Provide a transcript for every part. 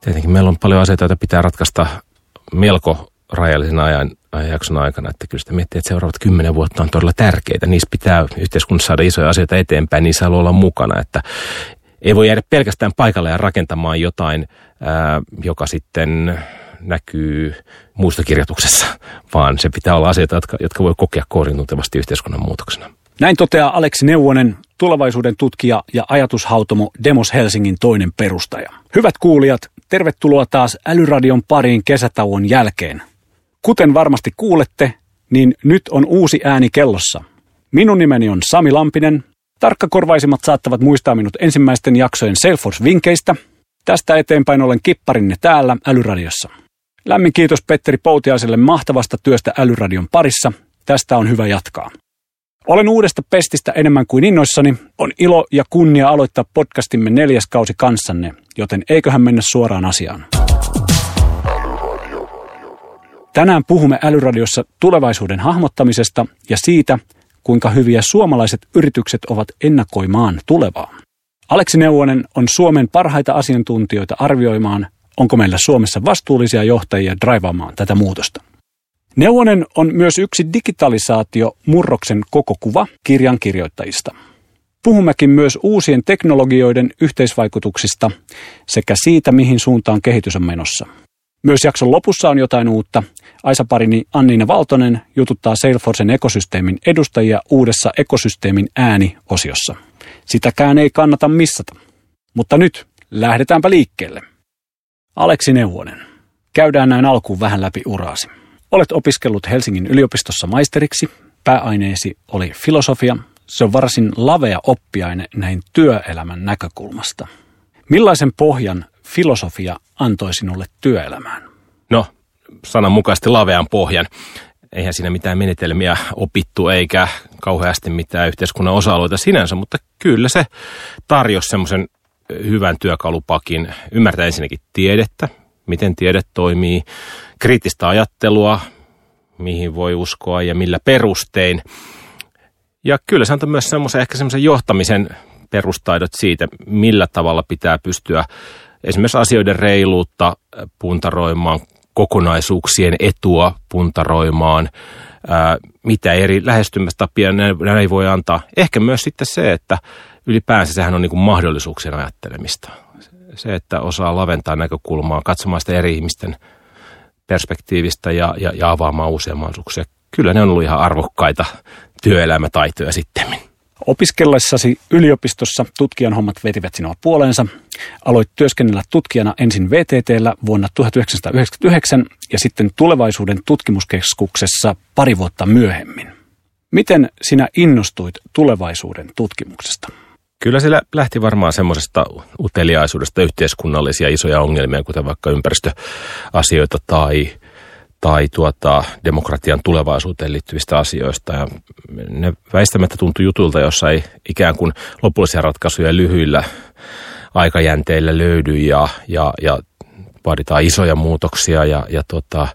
Tietenkin meillä on paljon asioita, joita pitää ratkaista melko rajallisen ajan, ajanjakson aikana, että kyllä sitä miettii, että seuraavat kymmenen vuotta on todella tärkeitä. Niissä pitää yhteiskunnassa saada isoja asioita eteenpäin, niissä haluaa olla mukana, että ei voi jäädä pelkästään paikalle ja rakentamaan jotain, ää, joka sitten näkyy muistokirjoituksessa, vaan se pitää olla asioita, jotka, jotka voi kokea koorintuntevasti yhteiskunnan muutoksena. Näin toteaa Aleksi Neuvonen, tulevaisuuden tutkija ja ajatushautomo Demos Helsingin toinen perustaja. Hyvät kuulijat, tervetuloa taas Älyradion pariin kesätauon jälkeen. Kuten varmasti kuulette, niin nyt on uusi ääni kellossa. Minun nimeni on Sami Lampinen. Tarkkakorvaisimmat saattavat muistaa minut ensimmäisten jaksojen Salesforce-vinkeistä. Tästä eteenpäin olen kipparinne täällä Älyradiossa. Lämmin kiitos Petteri Poutiaiselle mahtavasta työstä Älyradion parissa. Tästä on hyvä jatkaa. Olen uudesta pestistä enemmän kuin innoissani. On ilo ja kunnia aloittaa podcastimme neljäs kausi kanssanne, joten eiköhän mennä suoraan asiaan. Tänään puhumme Älyradiossa tulevaisuuden hahmottamisesta ja siitä, kuinka hyviä suomalaiset yritykset ovat ennakoimaan tulevaa. Aleksi Neuvonen on Suomen parhaita asiantuntijoita arvioimaan, onko meillä Suomessa vastuullisia johtajia draivaamaan tätä muutosta. Neuvonen on myös yksi digitalisaatio murroksen koko kuva kirjan kirjoittajista. Puhummekin myös uusien teknologioiden yhteisvaikutuksista sekä siitä, mihin suuntaan kehitys on menossa. Myös jakson lopussa on jotain uutta. Aisa-parini Anniina Valtonen jututtaa Salesforcen ekosysteemin edustajia uudessa ekosysteemin ääni-osiossa. Sitäkään ei kannata missata. Mutta nyt lähdetäänpä liikkeelle. Aleksi Neuvonen. Käydään näin alkuun vähän läpi uraasi. Olet opiskellut Helsingin yliopistossa maisteriksi. Pääaineesi oli filosofia. Se on varsin lavea oppiaine näin työelämän näkökulmasta. Millaisen pohjan filosofia antoi sinulle työelämään? No, sananmukaisesti lavean pohjan. Eihän siinä mitään menetelmiä opittu eikä kauheasti mitään yhteiskunnan osa-alueita sinänsä, mutta kyllä se tarjosi semmoisen hyvän työkalupakin ymmärtää ensinnäkin tiedettä, miten tiede toimii, kriittistä ajattelua, mihin voi uskoa ja millä perustein. Ja kyllä se antoi myös semmoisen ehkä semmoisen johtamisen perustaidot siitä, millä tavalla pitää pystyä esimerkiksi asioiden reiluutta puntaroimaan, kokonaisuuksien etua puntaroimaan, ää, mitä eri lähestymistapia näin voi antaa. Ehkä myös sitten se, että ylipäänsä sehän on niin kuin mahdollisuuksien ajattelemista. Se, että osaa laventaa näkökulmaa, katsomaan sitä eri ihmisten perspektiivistä ja, ja, ja avaamaan uusia mahdollisuuksia. Kyllä ne on ollut ihan arvokkaita työelämätaitoja sitten. Opiskellessasi yliopistossa tutkijan hommat vetivät sinua puoleensa. Aloit työskennellä tutkijana ensin VTTllä vuonna 1999 ja sitten tulevaisuuden tutkimuskeskuksessa pari vuotta myöhemmin. Miten sinä innostuit tulevaisuuden tutkimuksesta? Kyllä sillä lähti varmaan semmoisesta uteliaisuudesta yhteiskunnallisia isoja ongelmia, kuten vaikka ympäristöasioita tai, tai tuota, demokratian tulevaisuuteen liittyvistä asioista. Ja ne väistämättä tuntui jutulta, jossa ei ikään kuin lopullisia ratkaisuja lyhyillä aikajänteillä löydy ja, ja, ja vaaditaan isoja muutoksia ja, ja tota,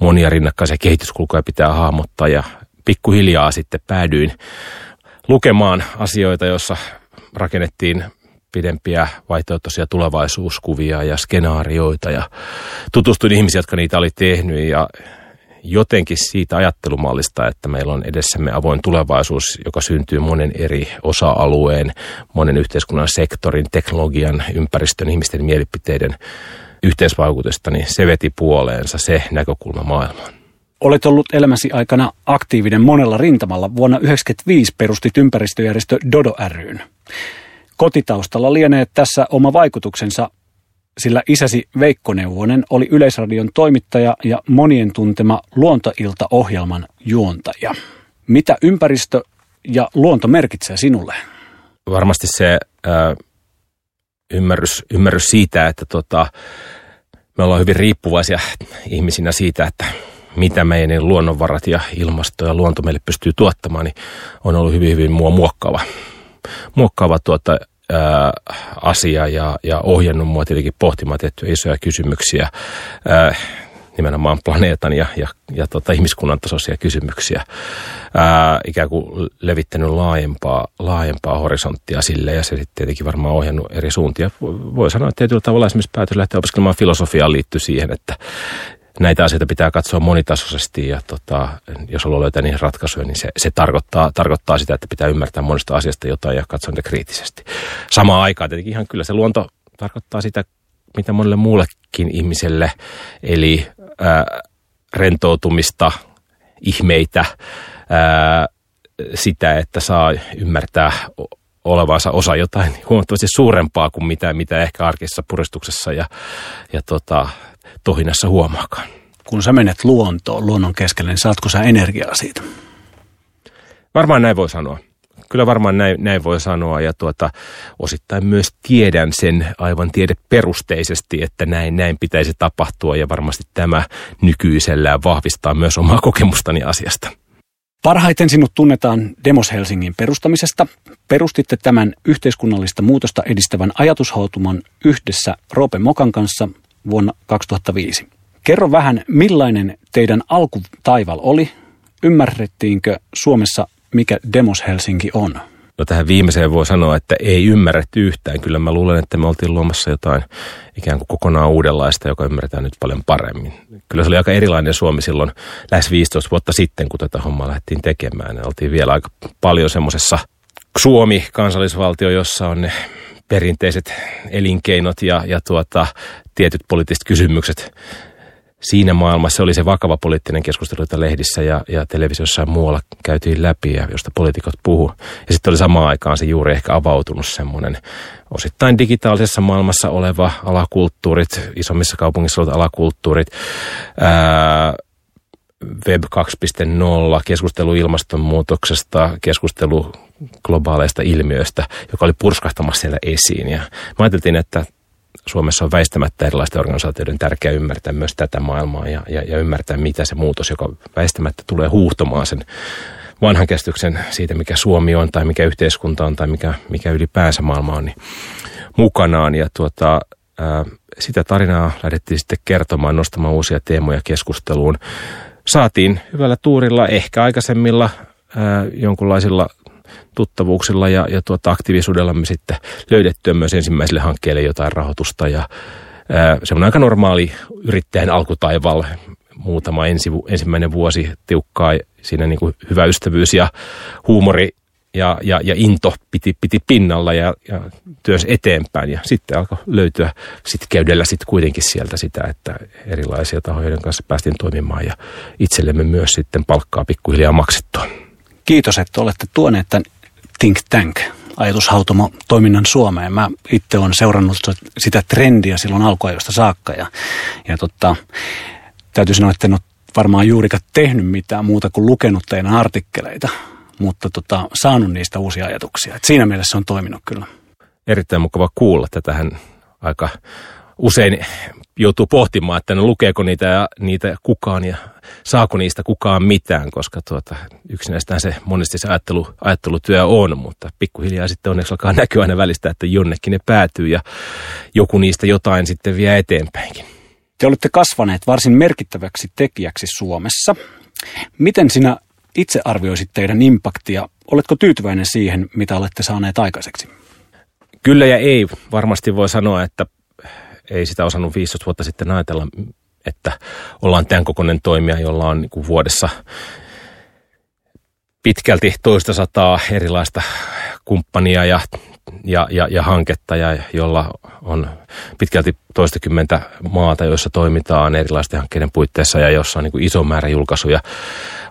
monia rinnakkaisia kehityskulkuja pitää hahmottaa ja pikkuhiljaa sitten päädyin lukemaan asioita, joissa rakennettiin pidempiä vaihtoehtoisia tulevaisuuskuvia ja skenaarioita ja tutustuin ihmisiä, jotka niitä oli tehnyt ja jotenkin siitä ajattelumallista, että meillä on edessämme avoin tulevaisuus, joka syntyy monen eri osa-alueen, monen yhteiskunnan sektorin, teknologian, ympäristön, ihmisten mielipiteiden yhteisvaikutusta, niin se veti puoleensa se näkökulma maailmaan. Olet ollut elämäsi aikana aktiivinen monella rintamalla. Vuonna 1995 perustit ympäristöjärjestö Dodo ryn. Kotitaustalla lienee tässä oma vaikutuksensa, sillä isäsi Veikko Neuvonen oli Yleisradion toimittaja ja monien tuntema Luontoilta-ohjelman juontaja. Mitä ympäristö ja luonto merkitsee sinulle? Varmasti se äh, ymmärrys, ymmärrys siitä, että tota, me ollaan hyvin riippuvaisia ihmisinä siitä, että mitä meidän luonnonvarat ja ilmasto ja luonto meille pystyy tuottamaan, niin on ollut hyvin, hyvin mua muokkaava. Muokkaava tuota, ää, asia ja, ja ohjannut mua tietenkin pohtimaan tiettyjä isoja kysymyksiä. Ää, nimenomaan planeetan ja, ja, ja tota, ihmiskunnan tasoisia kysymyksiä. Ää, ikään kuin levittänyt laajempaa, laajempaa horisonttia sille ja se sitten tietenkin varmaan ohjannut eri suuntia. Voi sanoa, että tietyllä tavalla esimerkiksi päätös lähteä opiskelemaan filosofiaan liittyy siihen, että näitä asioita pitää katsoa monitasoisesti ja tota, jos haluaa löytää niihin ratkaisuja, niin se, se tarkoittaa, tarkoittaa sitä, että pitää ymmärtää monesta asiasta jotain ja katsoa niitä kriittisesti. Samaan aikaan tietenkin ihan kyllä se luonto tarkoittaa sitä, mitä monelle muullekin ihmiselle, eli ää, rentoutumista, ihmeitä, ää, sitä, että saa ymmärtää olevansa osa jotain huomattavasti suurempaa kuin mitä, mitä ehkä arkisessa puristuksessa ja, ja tota, tohinassa huomaakaan. Kun sä menet luontoon, luonnon keskelle, niin saatko sä energiaa siitä? Varmaan näin voi sanoa. Kyllä varmaan näin, näin voi sanoa ja tuota, osittain myös tiedän sen aivan tiedeperusteisesti, että näin, näin pitäisi tapahtua ja varmasti tämä nykyisellään vahvistaa myös omaa kokemustani asiasta. Parhaiten sinut tunnetaan Demos Helsingin perustamisesta. Perustitte tämän yhteiskunnallista muutosta edistävän ajatushautuman yhdessä Roope Mokan kanssa vuonna 2005. Kerro vähän, millainen teidän alkutaival oli? Ymmärrettiinkö Suomessa, mikä Demos Helsinki on? No tähän viimeiseen voi sanoa, että ei ymmärretty yhtään. Kyllä mä luulen, että me oltiin luomassa jotain ikään kuin kokonaan uudenlaista, joka ymmärretään nyt paljon paremmin. Kyllä se oli aika erilainen Suomi silloin lähes 15 vuotta sitten, kun tätä hommaa lähdettiin tekemään. Ja oltiin vielä aika paljon semmoisessa Suomi, kansallisvaltio, jossa on ne perinteiset elinkeinot ja, ja tuota, tietyt poliittiset kysymykset. Siinä maailmassa oli se vakava poliittinen keskustelu, jota lehdissä ja, ja televisiossa ja muualla käytiin läpi ja josta poliitikot puhu. Ja sitten oli samaan aikaan se juuri ehkä avautunut semmoinen osittain digitaalisessa maailmassa oleva alakulttuurit, isommissa kaupungissa olevat alakulttuurit, ää, Web 2.0, keskustelu ilmastonmuutoksesta, keskustelu globaaleista ilmiöistä, joka oli purskahtamassa siellä esiin. Ja mä ajattelin, että Suomessa on väistämättä erilaisten organisaatioiden tärkeää ymmärtää myös tätä maailmaa ja, ja, ja ymmärtää, mitä se muutos, joka väistämättä tulee huuhtomaan sen vanhan käsityksen siitä, mikä Suomi on tai mikä yhteiskunta on tai mikä, mikä ylipäänsä maailma on, niin mukanaan. Ja tuota, sitä tarinaa lähdettiin sitten kertomaan, nostamaan uusia teemoja keskusteluun. Saatiin hyvällä tuurilla, ehkä aikaisemmilla ää, jonkunlaisilla tuttavuuksilla ja, ja tuota aktiivisuudella me sitten löydettyä myös ensimmäiselle hankkeelle jotain rahoitusta ja semmoinen aika normaali yrittäjän alkutaival, muutama ensi, ensimmäinen vuosi tiukkaa, siinä niin kuin hyvä ystävyys ja huumori ja, ja, ja into piti, piti pinnalla ja, ja työs eteenpäin. Ja sitten alkoi löytyä sitten käydellä sitten kuitenkin sieltä sitä, että erilaisia tahoja, kanssa päästiin toimimaan ja itsellemme myös sitten palkkaa pikkuhiljaa maksettua. Kiitos, että olette tuoneet tämän Think Tank ajatushautomo toiminnan Suomeen. Mä itse olen seurannut sitä trendiä silloin alkuajosta saakka ja, ja totta, täytyy sanoa, että en ole varmaan juurikaan tehnyt mitään muuta kuin lukenut teidän artikkeleita, mutta tota, saanut niistä uusia ajatuksia. Et siinä mielessä se on toiminut kyllä. Erittäin mukava kuulla. Tätähän aika usein joutuu pohtimaan, että no lukeeko niitä, ja, niitä kukaan ja saako niistä kukaan mitään, koska tuota, yksinäistään se monesti se ajattelu, ajattelutyö on, mutta pikkuhiljaa sitten onneksi alkaa näkyä aina välistä, että jonnekin ne päätyy ja joku niistä jotain sitten vie eteenpäinkin. Te olette kasvaneet varsin merkittäväksi tekijäksi Suomessa. Miten sinä itse arvioisit teidän impaktia? Oletko tyytyväinen siihen, mitä olette saaneet aikaiseksi? Kyllä ja ei. Varmasti voi sanoa, että ei sitä osannut 15 vuotta sitten ajatella, että ollaan tämän kokoinen toimija, jolla on niin vuodessa pitkälti toista sataa erilaista kumppania ja, ja, ja, ja hanketta, ja jolla on pitkälti toistakymmentä maata, joissa toimitaan erilaisten hankkeiden puitteissa ja jossa on niin kuin iso määrä julkaisuja.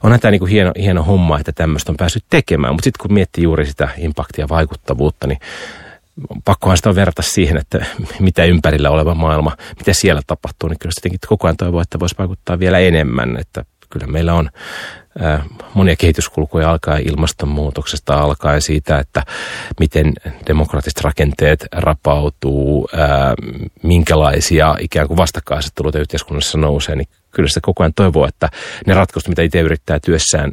On tämä niin kuin hieno, hieno homma, että tämmöistä on päässyt tekemään, mutta sitten kun miettii juuri sitä impaktia ja vaikuttavuutta, niin pakkohan sitä on verrata siihen, että mitä ympärillä oleva maailma, mitä siellä tapahtuu, niin kyllä sittenkin koko ajan toivoo, että voisi vaikuttaa vielä enemmän, että kyllä meillä on monia kehityskulkuja alkaen ilmastonmuutoksesta, alkaen siitä, että miten demokraattiset rakenteet rapautuu, minkälaisia ikään kuin vastakkaisetteluita yhteiskunnassa nousee, niin kyllä sitä koko ajan toivoo, että ne ratkaisut, mitä itse yrittää työssään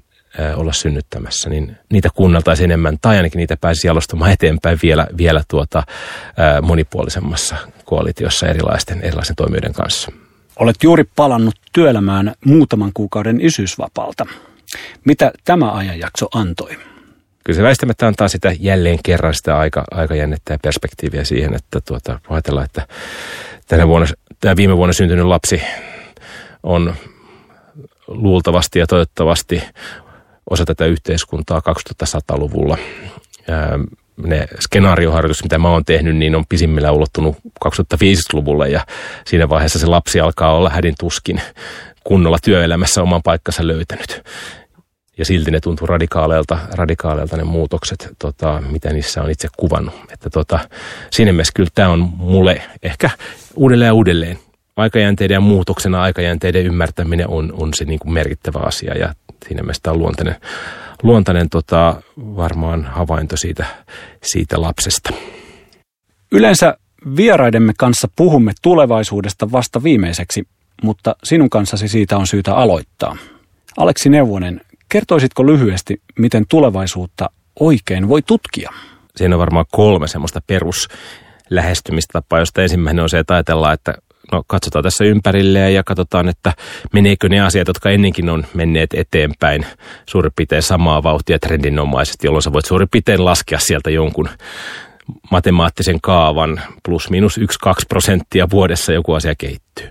olla synnyttämässä, niin niitä kuunneltaisiin enemmän tai ainakin niitä pääsisi jalostamaan eteenpäin vielä, vielä tuota, monipuolisemmassa koalitiossa erilaisten, erilaisten toimijoiden kanssa. Olet juuri palannut työelämään muutaman kuukauden isyysvapaalta. Mitä tämä ajanjakso antoi? Kyllä se väistämättä antaa sitä jälleen kerran sitä aika, aikajännettä ja perspektiiviä siihen, että tuota, ajatellaan, että tänä vuonna, tämä viime vuonna syntynyt lapsi on luultavasti ja toivottavasti osa tätä yhteiskuntaa 2100-luvulla. Ne skenaarioharjoitukset, mitä mä oon tehnyt, niin on pisimmillä ulottunut 2050-luvulle ja siinä vaiheessa se lapsi alkaa olla hädin tuskin kunnolla työelämässä oman paikkansa löytänyt. Ja silti ne tuntuu radikaaleilta, radikaaleilta ne muutokset, tota, mitä niissä on itse kuvannut. Että tota, siinä mielessä kyllä tämä on mulle ehkä uudelleen ja uudelleen aikajänteiden ja muutoksena aikajänteiden ymmärtäminen on, on se niin kuin merkittävä asia ja siinä mielessä on luontainen, luontainen tota, varmaan havainto siitä, siitä lapsesta. Yleensä vieraidemme kanssa puhumme tulevaisuudesta vasta viimeiseksi, mutta sinun kanssasi siitä on syytä aloittaa. Aleksi Neuvonen, kertoisitko lyhyesti, miten tulevaisuutta oikein voi tutkia? Siinä on varmaan kolme semmoista peruslähestymistapaa, josta ensimmäinen on se, että ajatellaan, että no katsotaan tässä ympärille ja katsotaan, että meneekö ne asiat, jotka ennenkin on menneet eteenpäin suurin piirtein samaa vauhtia trendinomaisesti, jolloin sä voit suurin piirtein laskea sieltä jonkun matemaattisen kaavan plus minus 1-2 prosenttia vuodessa joku asia kehittyy.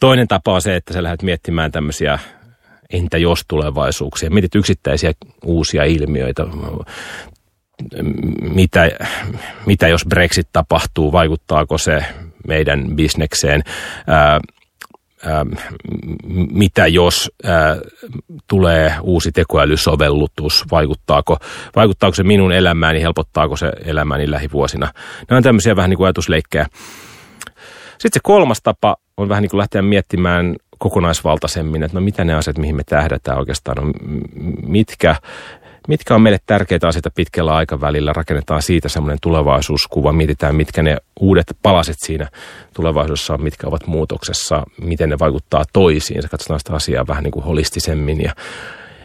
Toinen tapa on se, että sä lähdet miettimään tämmöisiä entä jos tulevaisuuksia. Mietit yksittäisiä uusia ilmiöitä. Mitä, mitä jos Brexit tapahtuu, vaikuttaako se meidän bisnekseen. Ää, ää, mitä jos ää, tulee uusi tekoälysovellutus, vaikuttaako, vaikuttaako se minun elämääni, helpottaako se elämääni lähivuosina. Ne on tämmöisiä vähän niin kuin ajatusleikkejä. Sitten se kolmas tapa on vähän niin kuin lähteä miettimään kokonaisvaltaisemmin, että no mitä ne asiat, mihin me tähdätään oikeastaan, on mitkä, mitkä on meille tärkeitä asioita pitkällä aikavälillä, rakennetaan siitä semmoinen tulevaisuuskuva, mietitään mitkä ne uudet palaset siinä tulevaisuudessa on, mitkä ovat muutoksessa, miten ne vaikuttaa toisiin, katsotaan sitä asiaa vähän niin kuin holistisemmin ja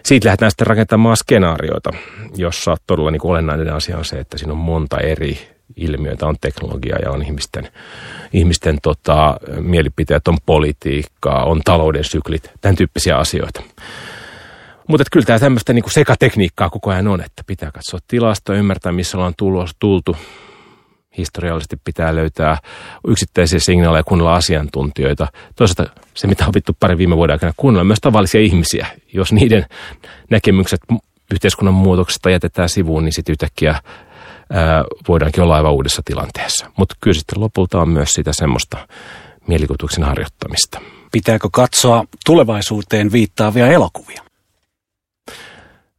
siitä lähdetään sitten rakentamaan skenaarioita, jossa todella niin kuin olennainen asia on se, että siinä on monta eri ilmiöitä, on teknologia ja on ihmisten, ihmisten tota, mielipiteet, on politiikkaa, on talouden syklit, tämän tyyppisiä asioita. Mutta kyllä tämä tämmöistä niinku sekatekniikkaa koko ajan on, että pitää katsoa tilastoa, ymmärtää missä ollaan tulos, tultu. Historiallisesti pitää löytää yksittäisiä signaaleja, kuunnella asiantuntijoita. Toisaalta se, mitä on opittu pari viime vuoden aikana, kuunnella myös tavallisia ihmisiä. Jos niiden näkemykset yhteiskunnan muutoksesta jätetään sivuun, niin sitten yhtäkkiä ää, voidaankin olla aivan uudessa tilanteessa. Mutta kyllä sitten lopulta on myös sitä semmoista mielikuvituksen harjoittamista. Pitääkö katsoa tulevaisuuteen viittaavia elokuvia?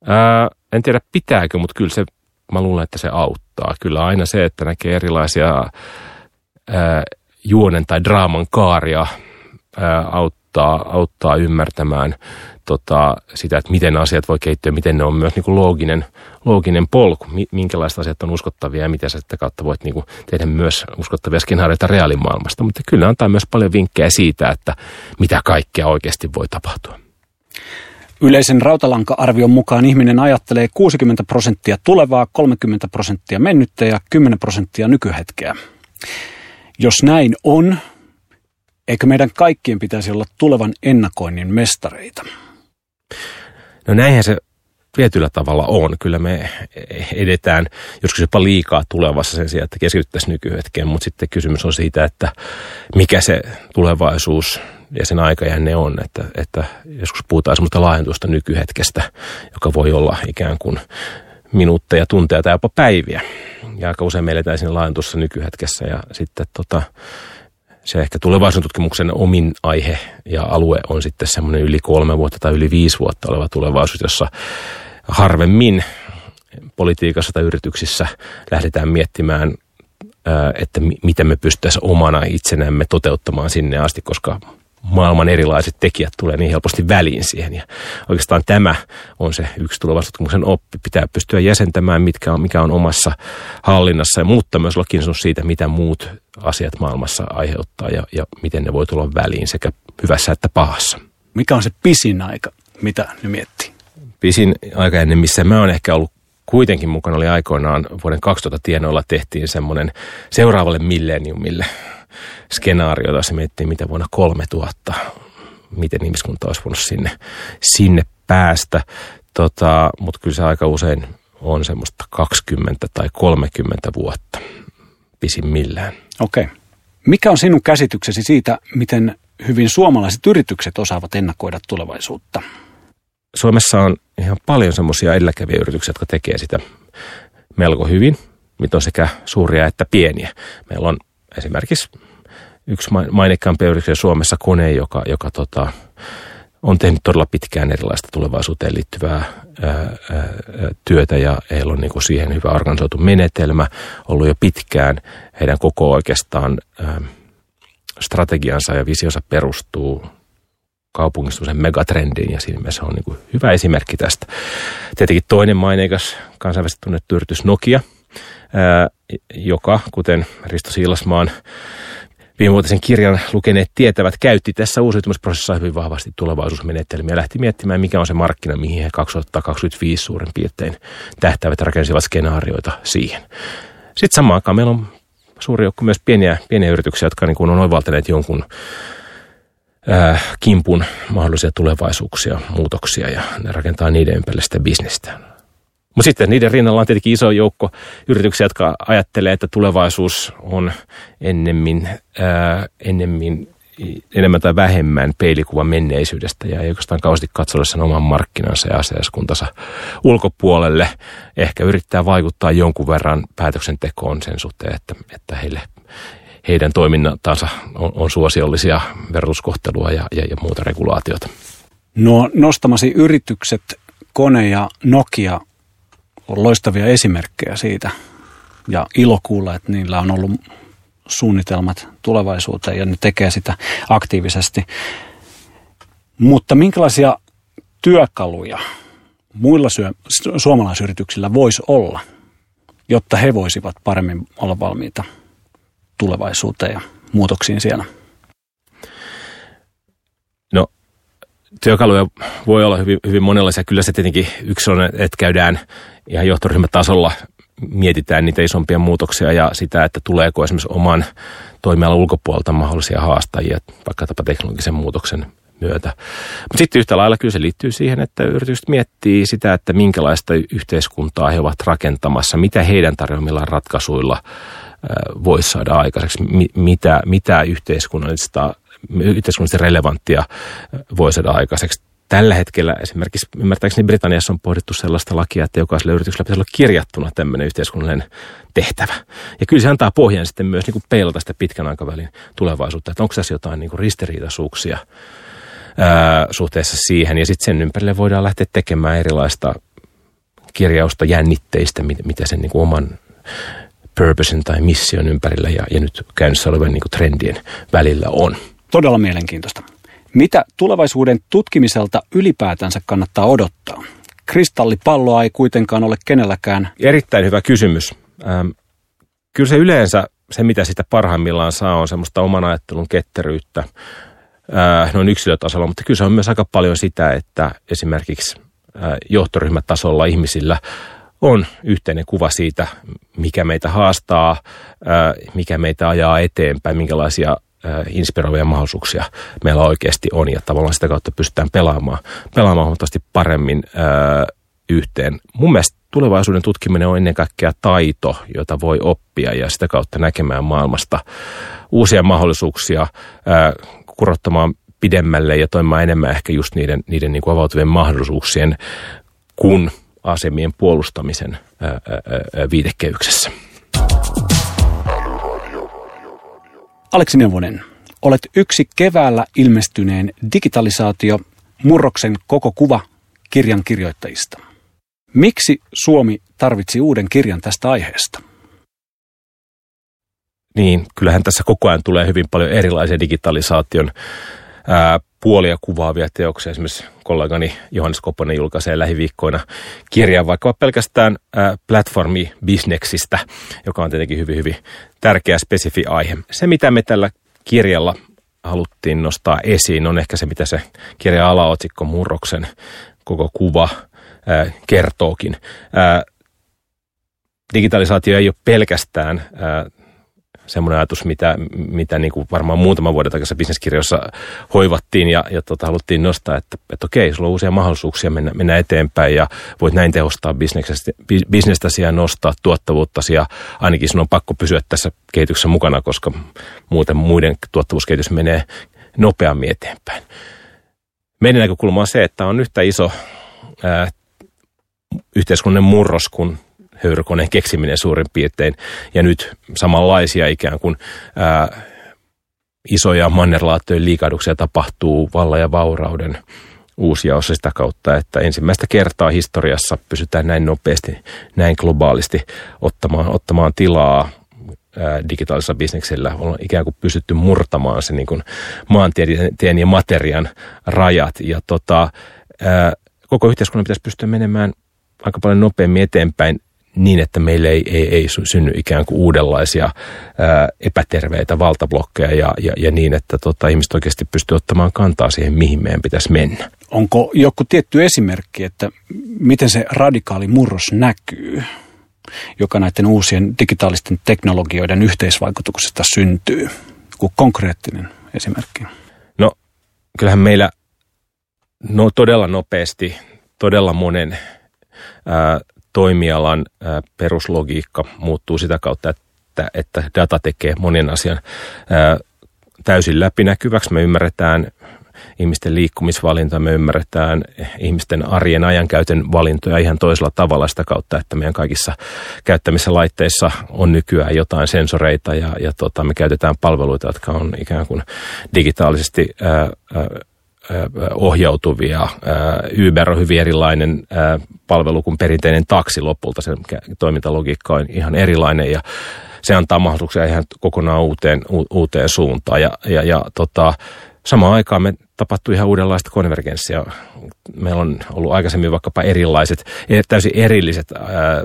Ää, en tiedä pitääkö, mutta kyllä se, mä luulen, että se auttaa. Kyllä aina se, että näkee erilaisia ää, juonen tai draaman kaaria ää, auttaa, auttaa ymmärtämään tota, sitä, että miten asiat voi kehittyä, miten ne on myös niin kuin looginen, looginen polku, minkälaiset asiat on uskottavia ja miten sä sitä kautta voit niin kuin tehdä myös uskottavia skenaarioita reaalimaailmasta. Mutta kyllä antaa myös paljon vinkkejä siitä, että mitä kaikkea oikeasti voi tapahtua. Yleisen rautalanka-arvion mukaan ihminen ajattelee 60 prosenttia tulevaa, 30 prosenttia mennyttä ja 10 prosenttia nykyhetkeä. Jos näin on, eikö meidän kaikkien pitäisi olla tulevan ennakoinnin mestareita? No näinhän se tietyllä tavalla on. Kyllä me edetään joskus jopa liikaa tulevassa sen sijaan, että keskityttäisiin nykyhetkeen, mutta sitten kysymys on siitä, että mikä se tulevaisuus ja sen aikajänne on, että, että joskus puhutaan semmoista laajentusta nykyhetkestä, joka voi olla ikään kuin minuutteja, tunteja tai jopa päiviä. Ja aika usein meillä eletään siinä laajentussa nykyhetkessä ja sitten tota, se ehkä tulevaisuuden tutkimuksen omin aihe ja alue on sitten semmoinen yli kolme vuotta tai yli viisi vuotta oleva tulevaisuus, jossa harvemmin politiikassa tai yrityksissä lähdetään miettimään, että miten me pystyttäisiin omana itsenämme toteuttamaan sinne asti, koska maailman erilaiset tekijät tulee niin helposti väliin siihen. Ja oikeastaan tämä on se yksi tulevaisuustutkimuksen oppi. Pitää pystyä jäsentämään, mitkä on, mikä on omassa hallinnassa ja muuttaa myös olla siitä, mitä muut asiat maailmassa aiheuttaa ja, ja miten ne voi tulla väliin sekä hyvässä että pahassa. Mikä on se pisin aika, mitä ne miettii? pisin aika ennen, missä mä oon ehkä ollut kuitenkin mukana, oli aikoinaan vuoden 2000 tienoilla tehtiin semmoinen seuraavalle milleniumille skenaario, jota se miettii, mitä vuonna 3000, miten ihmiskunta olisi voinut sinne, sinne päästä. Tota, Mutta kyllä se aika usein on semmoista 20 tai 30 vuotta pisimmillään. Okei. Okay. Mikä on sinun käsityksesi siitä, miten hyvin suomalaiset yritykset osaavat ennakoida tulevaisuutta? Suomessa on ihan paljon semmoisia edelläkävijäyrityksiä, jotka tekee sitä melko hyvin, mitä on sekä suuria että pieniä. Meillä on esimerkiksi yksi maineikkaampia yrityksiä Suomessa kone, joka, joka tota, on tehnyt todella pitkään erilaista tulevaisuuteen liittyvää ää, ää, työtä ja heillä on niin kuin siihen hyvä organisoitu menetelmä ollut jo pitkään. Heidän koko oikeastaan ää, strategiansa ja visionsa perustuu kaupungistumisen megatrendiin ja siinä mielessä on niin kuin hyvä esimerkki tästä. Tietenkin toinen maineikas kansainvälisesti tunnettu yritys Nokia, ää, joka kuten Risto Siilasmaan viimevuotisen kirjan lukeneet tietävät, käytti tässä uusiutumisprosessissa hyvin vahvasti tulevaisuusmenetelmiä ja lähti miettimään, mikä on se markkina, mihin he 2025 suurin piirtein tähtävät rakensivat skenaarioita siihen. Sitten samaan aikaan meillä on suuri joukko myös pieniä, pieniä yrityksiä, jotka niin kuin on oivaltaneet jonkun kimpun mahdollisia tulevaisuuksia, muutoksia ja ne rakentaa niiden ympärille sitä bisnestä. Mutta sitten niiden rinnalla on tietenkin iso joukko yrityksiä, jotka ajattelee, että tulevaisuus on ennemmin, ää, ennemmin enemmän tai vähemmän peilikuva menneisyydestä ja ei oikeastaan kauheasti katsella sen oman markkinansa ja asiakaskuntansa ulkopuolelle. Ehkä yrittää vaikuttaa jonkun verran päätöksentekoon sen suhteen, että, että heille, heidän toiminnantansa on, on suosiollisia verotuskohtelua ja, ja, ja muuta regulaatiota. No nostamasi yritykset, Kone ja Nokia on loistavia esimerkkejä siitä. Ja ilo kuulla, että niillä on ollut suunnitelmat tulevaisuuteen ja ne tekee sitä aktiivisesti. Mutta minkälaisia työkaluja muilla syö, suomalaisyrityksillä voisi olla, jotta he voisivat paremmin olla valmiita tulevaisuuteen ja muutoksiin siellä? No työkaluja voi olla hyvin, hyvin monenlaisia. Kyllä se tietenkin yksi on, että käydään ihan johtoryhmätasolla mietitään niitä isompia muutoksia ja sitä, että tuleeko esimerkiksi oman toimialan ulkopuolelta mahdollisia haastajia, vaikka teknologisen muutoksen myötä. Mutta sitten yhtä lailla kyllä se liittyy siihen, että yritykset miettii sitä, että minkälaista yhteiskuntaa he ovat rakentamassa, mitä heidän tarjoamillaan ratkaisuilla voisi saada aikaiseksi, mitä, mitä yhteiskunnallista yhteiskunnallisesti relevanttia voi saada aikaiseksi tällä hetkellä esimerkiksi ymmärtääkseni Britanniassa on pohdittu sellaista lakia, että jokaiselle yritykselle pitäisi olla kirjattuna tämmöinen yhteiskunnallinen tehtävä. Ja kyllä se antaa pohjan sitten myös niin kuin peilata sitä pitkän aikavälin tulevaisuutta, että onko tässä jotain niin kuin ristiriitaisuuksia ää, suhteessa siihen. Ja sitten sen ympärille voidaan lähteä tekemään erilaista kirjausta jännitteistä, mitä sen niin kuin oman purposen tai mission ympärillä ja, ja nyt käynnissä olevan niin kuin trendien välillä on. Todella mielenkiintoista. Mitä tulevaisuuden tutkimiselta ylipäätänsä kannattaa odottaa? Kristallipalloa ei kuitenkaan ole kenelläkään. Erittäin hyvä kysymys. Ähm, kyllä se yleensä, se mitä sitä parhaimmillaan saa, on semmoista oman ajattelun ketteryyttä äh, noin yksilötasolla, mutta kyllä se on myös aika paljon sitä, että esimerkiksi äh, johtoryhmätasolla ihmisillä on yhteinen kuva siitä, mikä meitä haastaa, äh, mikä meitä ajaa eteenpäin, minkälaisia inspiroivia mahdollisuuksia meillä oikeasti on ja tavallaan sitä kautta pystytään pelaamaan, pelaamaan huomattavasti paremmin yhteen. Mun mielestä tulevaisuuden tutkiminen on ennen kaikkea taito, jota voi oppia ja sitä kautta näkemään maailmasta uusia mahdollisuuksia, ää, kurottamaan pidemmälle ja toimimaan enemmän ehkä just niiden, niiden niin kuin avautuvien mahdollisuuksien kuin asemien puolustamisen ää, viitekehyksessä. Aleksi Neuvonen, olet yksi keväällä ilmestyneen digitalisaatio murroksen koko kuva kirjan kirjoittajista. Miksi Suomi tarvitsi uuden kirjan tästä aiheesta? Niin, kyllähän tässä koko ajan tulee hyvin paljon erilaisia digitalisaation ää, puolia kuvaavia teoksia. Esimerkiksi kollegani Johannes Kopponen julkaisee lähiviikkoina kirjan vaikka pelkästään ää, platformibisneksistä, joka on tietenkin hyvin, hyvin tärkeä spesifi aihe. Se, mitä me tällä kirjalla haluttiin nostaa esiin, on ehkä se, mitä se kirja alaotsikko Murroksen koko kuva kertookin. Digitalisaatio ei ole pelkästään ää, semmoinen ajatus, mitä, mitä niin kuin varmaan muutama vuoden takaisin bisneskirjoissa hoivattiin ja, ja tota, haluttiin nostaa, että, että okei, sulla on uusia mahdollisuuksia mennä, mennä eteenpäin ja voit näin tehostaa bisnestäsi ja nostaa tuottavuuttasi ja ainakin sun on pakko pysyä tässä kehityksessä mukana, koska muuten muiden tuottavuuskehitys menee nopeammin eteenpäin. Meidän näkökulma on se, että on yhtä iso ää, yhteiskunnan murros kuin höyrykoneen keksiminen suurin piirtein. Ja nyt samanlaisia ikään kuin ää, isoja mannerlaattojen liikahduksia tapahtuu vallan ja vaurauden uusia sitä kautta, että ensimmäistä kertaa historiassa pysytään näin nopeasti, näin globaalisti ottamaan, ottamaan tilaa digitaalisella bisneksellä on ikään kuin pystytty murtamaan se niin kuin maantien ja materian rajat. Ja tota, ää, koko yhteiskunnan pitäisi pystyä menemään aika paljon nopeammin eteenpäin niin, että meille ei, ei, ei synny ikään kuin uudenlaisia ää, epäterveitä valtablokkeja ja, ja, ja niin, että tota, ihmiset oikeasti pystyy ottamaan kantaa siihen, mihin meidän pitäisi mennä. Onko joku tietty esimerkki, että miten se radikaali murros näkyy, joka näiden uusien digitaalisten teknologioiden yhteisvaikutuksesta syntyy? Joku konkreettinen esimerkki. No, kyllähän meillä no, todella nopeasti, todella monen ää, toimialan peruslogiikka muuttuu sitä kautta, että, että data tekee monen asian täysin läpinäkyväksi. Me ymmärretään ihmisten liikkumisvalinta, me ymmärretään ihmisten arjen ajankäytön valintoja ihan toisella tavalla sitä kautta, että meidän kaikissa käyttämissä laitteissa on nykyään jotain sensoreita ja, ja tota, me käytetään palveluita, jotka on ikään kuin digitaalisesti ää, ää, ohjautuvia. Uber on hyvin erilainen palvelu kuin perinteinen taksi lopulta. Sen toimintalogiikka on ihan erilainen ja se antaa mahdollisuuksia ihan kokonaan uuteen, uuteen suuntaan. Ja, ja, ja tota, samaan aikaan me tapahtui ihan uudenlaista konvergenssia. Meillä on ollut aikaisemmin vaikkapa erilaiset, täysin erilliset ää,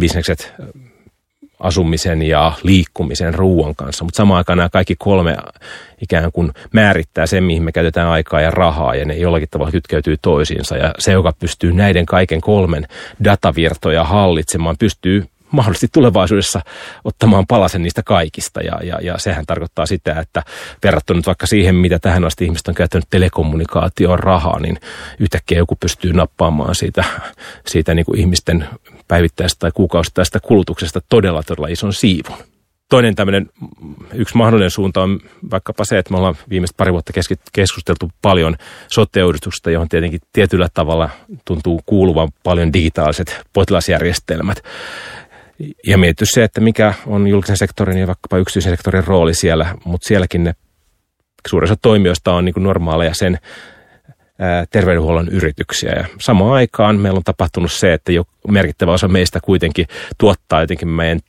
bisnekset asumisen ja liikkumisen ruoan kanssa, mutta samaan aikaan nämä kaikki kolme ikään kuin määrittää sen, mihin me käytetään aikaa ja rahaa, ja ne jollakin tavalla kytkeytyy toisiinsa, ja se, joka pystyy näiden kaiken kolmen datavirtoja hallitsemaan, pystyy mahdollisesti tulevaisuudessa ottamaan palasen niistä kaikista. Ja, ja, ja sehän tarkoittaa sitä, että verrattuna vaikka siihen, mitä tähän asti ihmiset on käyttänyt telekommunikaatioon rahaa, niin yhtäkkiä joku pystyy nappaamaan siitä, siitä niin kuin ihmisten päivittäistä tai kuukausittaista kulutuksesta todella todella ison siivun. Toinen tämmöinen yksi mahdollinen suunta on vaikkapa se, että me ollaan viimeiset pari vuotta keskusteltu paljon sote johon tietenkin tietyllä tavalla tuntuu kuuluvan paljon digitaaliset potilasjärjestelmät. Ja mietitty se, että mikä on julkisen sektorin ja vaikkapa yksityisen sektorin rooli siellä, mutta sielläkin ne suurin osa toimijoista on niin normaaleja sen terveydenhuollon yrityksiä. Ja samaan aikaan meillä on tapahtunut se, että jo merkittävä osa meistä kuitenkin tuottaa jotenkin meidän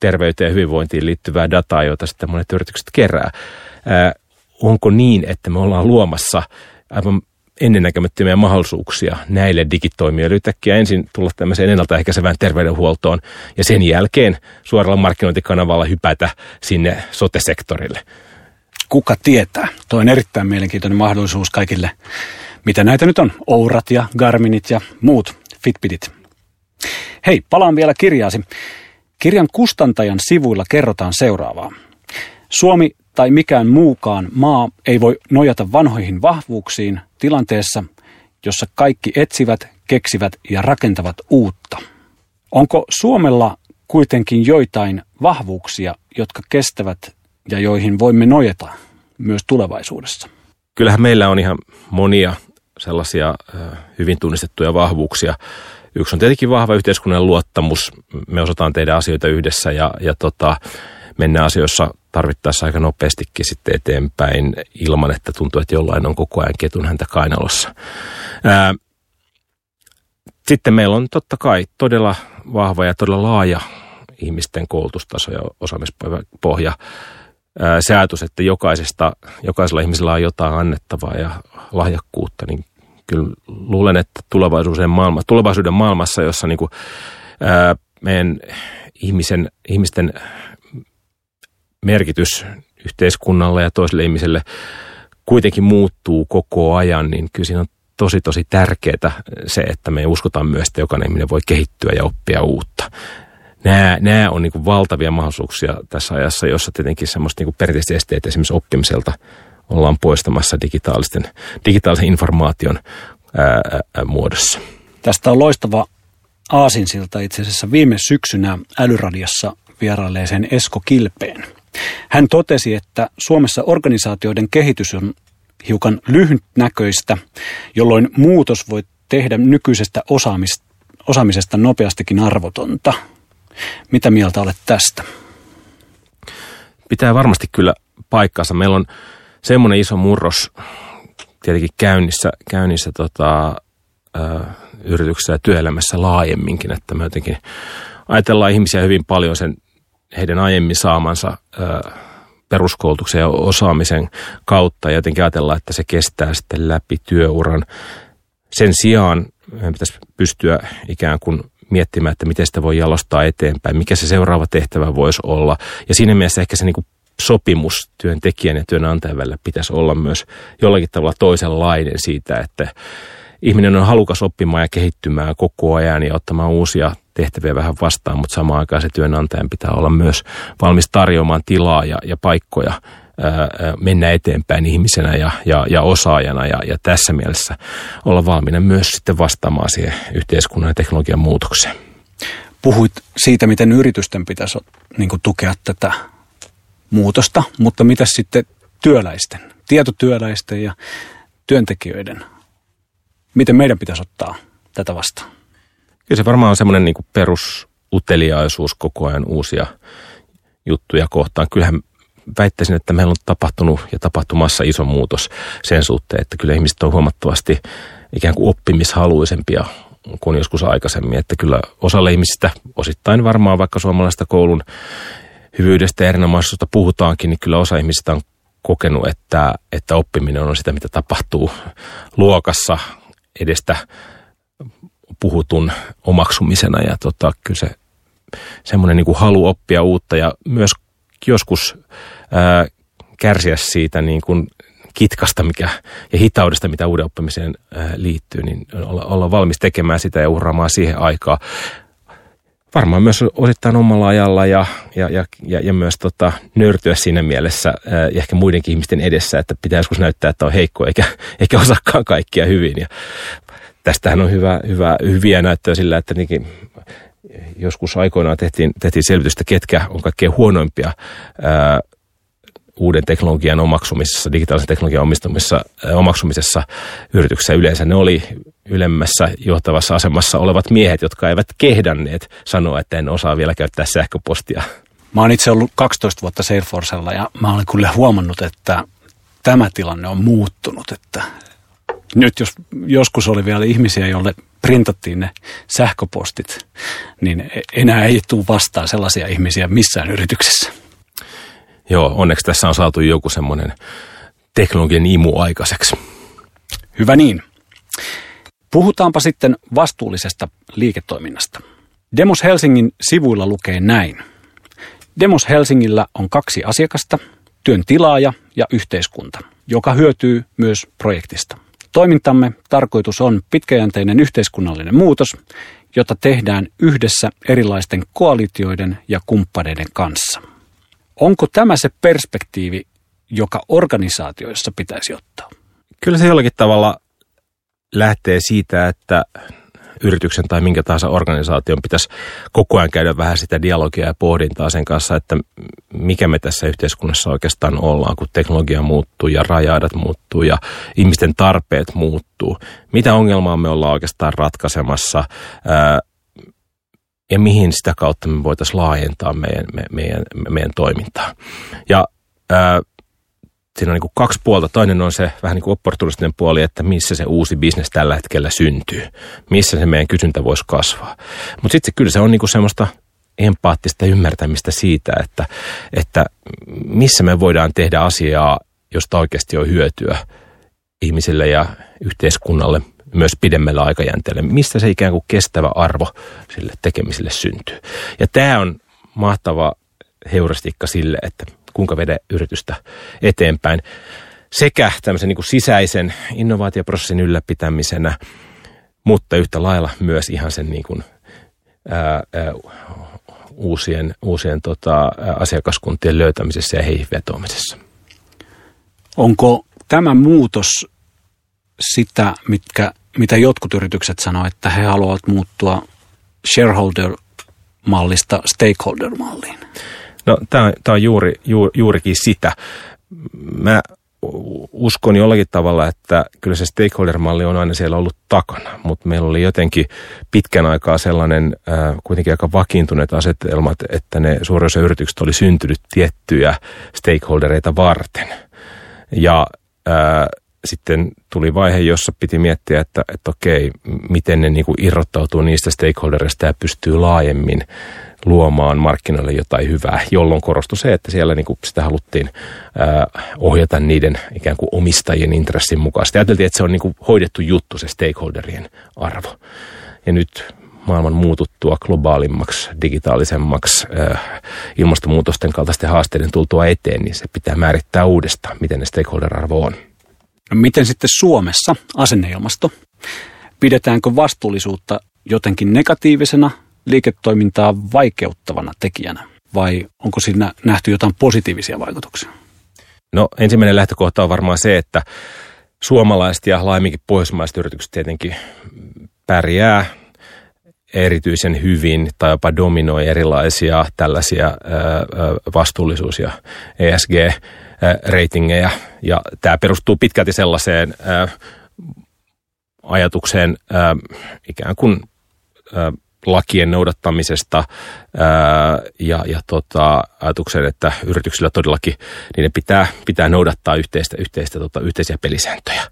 terveyteen ja hyvinvointiin liittyvää dataa, jota sitten monet yritykset kerää. Ää, onko niin, että me ollaan luomassa aivan ennennäkemättömiä mahdollisuuksia näille digitoimijoille yhtäkkiä ensin tulla tämmöiseen ennaltaehkäisevään terveydenhuoltoon ja sen jälkeen suoralla markkinointikanavalla hypätä sinne sote-sektorille kuka tietää. Tuo on erittäin mielenkiintoinen mahdollisuus kaikille, mitä näitä nyt on, Ourat ja Garminit ja muut Fitbitit. Hei, palaan vielä kirjaasi. Kirjan kustantajan sivuilla kerrotaan seuraavaa. Suomi tai mikään muukaan maa ei voi nojata vanhoihin vahvuuksiin tilanteessa, jossa kaikki etsivät, keksivät ja rakentavat uutta. Onko Suomella kuitenkin joitain vahvuuksia, jotka kestävät ja joihin voimme nojeta myös tulevaisuudessa. Kyllähän meillä on ihan monia sellaisia hyvin tunnistettuja vahvuuksia. Yksi on tietenkin vahva yhteiskunnan luottamus. Me osataan tehdä asioita yhdessä ja, ja tota, mennä asioissa tarvittaessa aika nopeastikin sitten eteenpäin ilman, että tuntuu, että jollain on koko ajan ketun häntä kainalossa. Ää, sitten meillä on totta kai todella vahva ja todella laaja ihmisten koulutustaso ja osaamispohja ajatus, että jokaisesta, jokaisella ihmisellä on jotain annettavaa ja lahjakkuutta, niin kyllä luulen, että tulevaisuuden, maailma, tulevaisuuden maailmassa, jossa niin kuin, ää, meidän ihmisen, ihmisten merkitys yhteiskunnalle ja toiselle ihmiselle kuitenkin muuttuu koko ajan, niin kyllä siinä on tosi tosi tärkeää se, että me uskotaan myös, että jokainen ihminen voi kehittyä ja oppia uutta. Nämä, nämä on niin valtavia mahdollisuuksia tässä ajassa, jossa tietenkin semmoista niin perinteiset esteet esimerkiksi oppimiselta ollaan poistamassa digitaalisten, digitaalisen informaation ää, ää, muodossa. Tästä on loistava aasinsilta itse asiassa viime syksynä Älyradiassa vierailleeseen Esko Kilpeen. Hän totesi, että Suomessa organisaatioiden kehitys on hiukan lyhytnäköistä, jolloin muutos voi tehdä nykyisestä osaamista, osaamisesta nopeastikin arvotonta. Mitä mieltä olet tästä? Pitää varmasti kyllä paikkansa. Meillä on semmoinen iso murros tietenkin käynnissä, käynnissä tota, ö, yrityksessä ja työelämässä laajemminkin, että me jotenkin ajatellaan ihmisiä hyvin paljon sen heidän aiemmin saamansa ö, peruskoulutuksen ja osaamisen kautta ja jotenkin ajatellaan, että se kestää sitten läpi työuran. Sen sijaan meidän pitäisi pystyä ikään kuin miettimään, että miten sitä voi jalostaa eteenpäin, mikä se seuraava tehtävä voisi olla. Ja siinä mielessä ehkä se niin kuin sopimus työntekijän ja työnantajan välillä pitäisi olla myös jollakin tavalla toisenlainen siitä, että ihminen on halukas oppimaan ja kehittymään koko ajan ja ottamaan uusia tehtäviä vähän vastaan, mutta samaan aikaan se työnantajan pitää olla myös valmis tarjoamaan tilaa ja, ja paikkoja mennä eteenpäin ihmisenä ja, ja, ja osaajana ja, ja tässä mielessä olla valmiina myös sitten vastaamaan siihen yhteiskunnan ja teknologian muutokseen. Puhuit siitä, miten yritysten pitäisi niin tukea tätä muutosta, mutta mitä sitten työläisten, tietotyöläisten ja työntekijöiden, miten meidän pitäisi ottaa tätä vastaan? Kyllä se varmaan on semmoinen niin perusuteliaisuus koko ajan uusia juttuja kohtaan. Kyllähän väittäisin, että meillä on tapahtunut ja tapahtumassa iso muutos sen suhteen, että kyllä ihmiset on huomattavasti ikään kuin oppimishaluisempia kuin joskus aikaisemmin. Että kyllä osalle ihmisistä, osittain varmaan vaikka suomalaista koulun hyvyydestä ja erinomaisuudesta puhutaankin, niin kyllä osa ihmisistä on kokenut, että, että oppiminen on sitä, mitä tapahtuu luokassa edestä puhutun omaksumisena ja tota, kyllä se semmoinen niin kuin halu oppia uutta ja myös joskus ää, kärsiä siitä niin kuin kitkasta mikä, ja hitaudesta, mitä uuden oppimiseen ää, liittyy, niin olla, olla valmis tekemään sitä ja uhraamaan siihen aikaa. Varmaan myös osittain omalla ajalla ja, ja, ja, ja, ja myös tota, nöyrtyä siinä mielessä ää, ja ehkä muidenkin ihmisten edessä, että pitää joskus näyttää, että on heikko eikä, eikä osaakaan kaikkia hyvin. Ja tästähän on hyvä, hyvä, hyviä näyttöjä sillä, että niinkin joskus aikoinaan tehtiin, tehtiin selvitystä, ketkä on kaikkein huonoimpia ää, uuden teknologian omaksumisessa, digitaalisen teknologian omistamisessa, omaksumisessa yrityksessä yleensä. Ne oli ylemmässä johtavassa asemassa olevat miehet, jotka eivät kehdanneet sanoa, että en osaa vielä käyttää sähköpostia. Mä oon itse ollut 12 vuotta Salesforcella ja mä olen kyllä huomannut, että tämä tilanne on muuttunut, että nyt jos joskus oli vielä ihmisiä, joille printattiin ne sähköpostit, niin enää ei tule vastaan sellaisia ihmisiä missään yrityksessä. Joo, onneksi tässä on saatu joku semmoinen teknologian imu aikaiseksi. Hyvä niin. Puhutaanpa sitten vastuullisesta liiketoiminnasta. Demos Helsingin sivuilla lukee näin. Demos Helsingillä on kaksi asiakasta, työn tilaaja ja yhteiskunta, joka hyötyy myös projektista. Toimintamme tarkoitus on pitkäjänteinen yhteiskunnallinen muutos, jota tehdään yhdessä erilaisten koalitioiden ja kumppaneiden kanssa. Onko tämä se perspektiivi, joka organisaatioissa pitäisi ottaa? Kyllä se jollakin tavalla lähtee siitä, että yrityksen tai minkä tahansa organisaation pitäisi koko ajan käydä vähän sitä dialogia ja pohdintaa sen kanssa, että mikä me tässä yhteiskunnassa oikeastaan ollaan, kun teknologia muuttuu ja rajaadat muuttuu ja ihmisten tarpeet muuttuu. Mitä ongelmaa me ollaan oikeastaan ratkaisemassa ää, ja mihin sitä kautta me voitaisiin laajentaa meidän, me, meidän, meidän toimintaa. Ja ää, siinä on niin kuin kaksi puolta. Toinen on se vähän niin kuin opportunistinen puoli, että missä se uusi bisnes tällä hetkellä syntyy. Missä se meidän kysyntä voisi kasvaa. Mutta sitten kyllä se on niin kuin semmoista empaattista ymmärtämistä siitä, että, että missä me voidaan tehdä asiaa, josta oikeasti on hyötyä ihmisille ja yhteiskunnalle myös pidemmällä aikajänteellä. Mistä se ikään kuin kestävä arvo sille tekemiselle syntyy. Ja tämä on mahtava heuristiikka sille, että kuinka vede yritystä eteenpäin. sekä tämmöisen niin kuin sisäisen innovaatioprosessin ylläpitämisenä, mutta yhtä lailla myös ihan sen niin kuin, ää, ää, uusien, uusien tota, asiakaskuntien löytämisessä ja heihin vetoamisessa. Onko tämä muutos sitä, mitkä, mitä jotkut yritykset sanoo, että he haluavat muuttua shareholder-mallista stakeholder-malliin? No tämä on juuri, juuri, juurikin sitä. Mä uskon jollakin tavalla, että kyllä se stakeholder-malli on aina siellä ollut takana, mutta meillä oli jotenkin pitkän aikaa sellainen äh, kuitenkin aika vakiintuneet asetelmat, että ne suurin osa yritykset oli syntynyt tiettyjä stakeholdereita varten. Ja äh, sitten tuli vaihe, jossa piti miettiä, että, että okei, miten ne niin kuin irrottautuu niistä stakeholdereista ja pystyy laajemmin luomaan markkinoille jotain hyvää, jolloin korostui se, että siellä niin kuin sitä haluttiin ää, ohjata niiden ikään kuin omistajien intressin mukaisesti. Ajateltiin, että se on niin kuin hoidettu juttu, se stakeholderien arvo. Ja nyt maailman muututtua globaalimmaksi, digitaalisemmaksi, ää, ilmastonmuutosten kaltaisten haasteiden tultua eteen, niin se pitää määrittää uudestaan, miten ne stakeholder-arvo on. No miten sitten Suomessa asenneilmasto? Pidetäänkö vastuullisuutta jotenkin negatiivisena liiketoimintaa vaikeuttavana tekijänä vai onko siinä nähty jotain positiivisia vaikutuksia? No ensimmäinen lähtökohta on varmaan se, että suomalaiset ja laajemminkin pohjoismaiset yritykset tietenkin pärjää erityisen hyvin tai jopa dominoi erilaisia tällaisia vastuullisuus- ja ESG-reitingejä. Ja tämä perustuu pitkälti sellaiseen ajatukseen ikään kuin lakien noudattamisesta ää, ja, ja tota, ajatuksen, että yrityksillä todellakin niiden pitää, pitää noudattaa yhteistä, yhteistä, tota, yhteisiä pelisääntöjä.